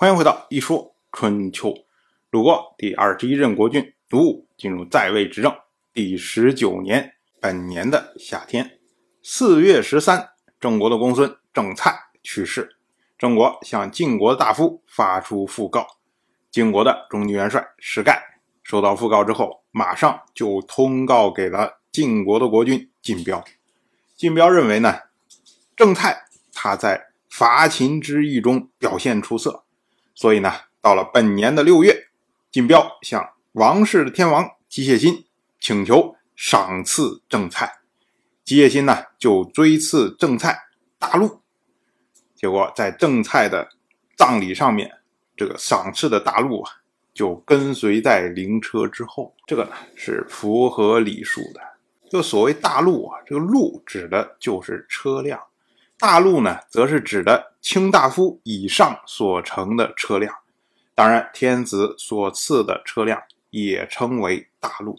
欢迎回到《一说春秋》。鲁国第二十一任国君鲁武进入在位执政第十九年，本年的夏天，四月十三，郑国的公孙郑蔡去世。郑国向晋国的大夫发出讣告。晋国的中军元帅石盖收到讣告之后，马上就通告给了晋国的国君晋彪。晋彪认为呢，郑蔡他在伐秦之役中表现出色，所以呢，到了本年的六月，晋彪向王室的天王姬谢辛请求赏赐正蔡，姬谢辛呢就追赐正蔡大陆。结果在正蔡的葬礼上面。这个赏赐的大路啊，就跟随在灵车之后。这个呢是符合礼数的。就所谓大路啊，这个路指的就是车辆，大路呢则是指的卿大夫以上所乘的车辆。当然，天子所赐的车辆也称为大路。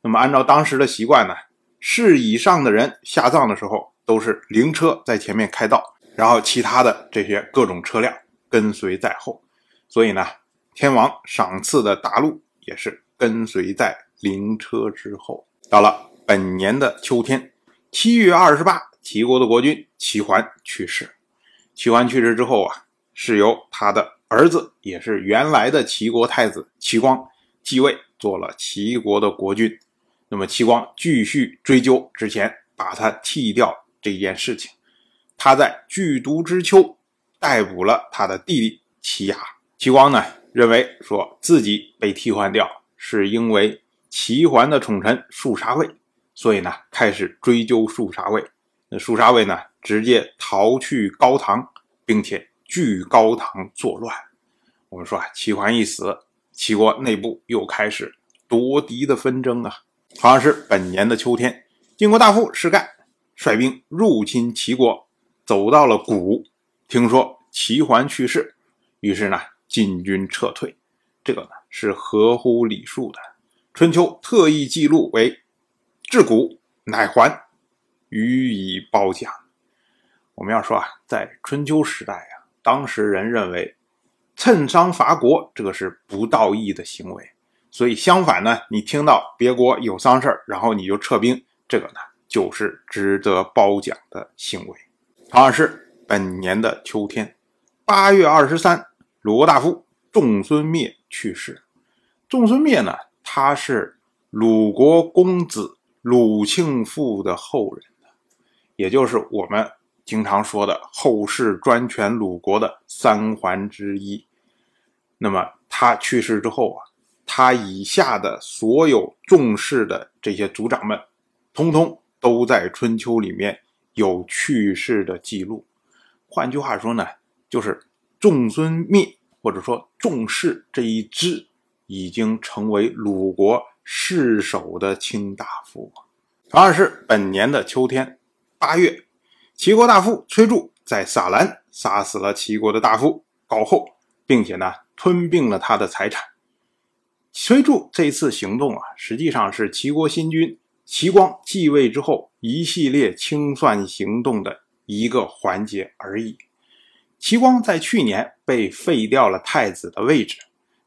那么按照当时的习惯呢，士以上的人下葬的时候，都是灵车在前面开道，然后其他的这些各种车辆跟随在后。所以呢，天王赏赐的大路也是跟随在灵车之后。到了本年的秋天，七月二十八，齐国的国君齐桓去世。齐桓去世之后啊，是由他的儿子，也是原来的齐国太子齐光继位，做了齐国的国君。那么齐光继续追究之前把他剃掉这件事情。他在剧毒之秋逮捕了他的弟弟齐牙。齐光呢认为说自己被替换掉，是因为齐桓的宠臣树杀卫，所以呢开始追究树杀卫。那树杀卫呢直接逃去高唐，并且据高唐作乱。我们说啊，齐桓一死，齐国内部又开始夺嫡的纷争啊。好像是本年的秋天，晋国大夫士盖率兵入侵齐国，走到了谷，听说齐桓去世，于是呢。进军撤退，这个呢是合乎礼数的。春秋特意记录为“至谷乃还，予以褒奖”。我们要说啊，在春秋时代啊，当时人认为趁商伐国这个是不道义的行为，所以相反呢，你听到别国有丧事然后你就撤兵，这个呢就是值得褒奖的行为。同样是本年的秋天，八月二十三。鲁国大夫仲孙灭去世。仲孙灭呢，他是鲁国公子鲁庆父的后人，也就是我们经常说的后世专权鲁国的三桓之一。那么他去世之后啊，他以下的所有重视的这些族长们，通通都在春秋里面有去世的记录。换句话说呢，就是仲孙灭。或者说，仲氏这一支已经成为鲁国世守的卿大夫。同样是本年的秋天，八月，齐国大夫崔杼在撒兰杀死了齐国的大夫高后，并且呢，吞并了他的财产。崔杼这次行动啊，实际上是齐国新君齐光继位之后一系列清算行动的一个环节而已。齐光在去年被废掉了太子的位置，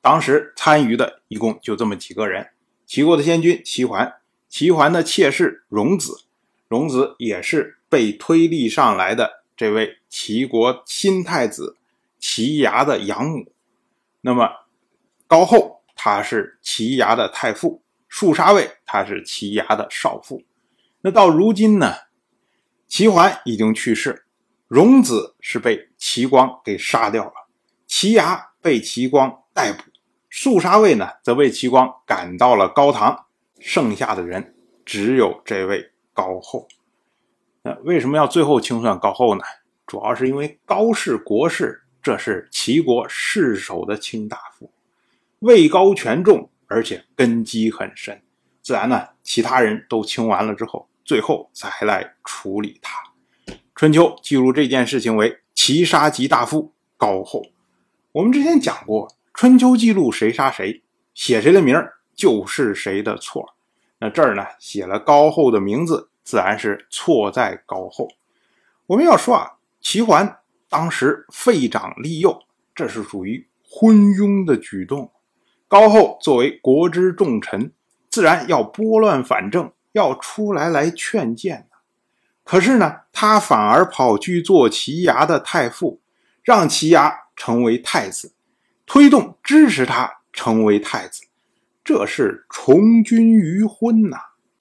当时参与的一共就这么几个人：齐国的先君齐桓，齐桓的妾室荣子，荣子也是被推立上来的这位齐国新太子齐牙的养母。那么高后他是齐牙的太傅，树杀卫他是齐牙的少傅。那到如今呢，齐桓已经去世。荣子是被齐光给杀掉了，齐牙被齐光逮捕，肃杀卫呢则被齐光赶到了高唐，剩下的人只有这位高后。那为什么要最后清算高后呢？主要是因为高氏国氏，这是齐国世守的卿大夫，位高权重，而且根基很深，自然呢，其他人都清完了之后，最后才来处理他。春秋记录这件事情为齐杀吉大夫高后。我们之前讲过，春秋记录谁杀谁，写谁的名就是谁的错。那这儿呢写了高后的名字，自然是错在高后。我们要说啊，齐桓当时废长立幼，这是属于昏庸的举动。高后作为国之重臣，自然要拨乱反正，要出来来劝谏可是呢，他反而跑去做齐牙的太傅，让齐牙成为太子，推动支持他成为太子，这是从军于昏呐！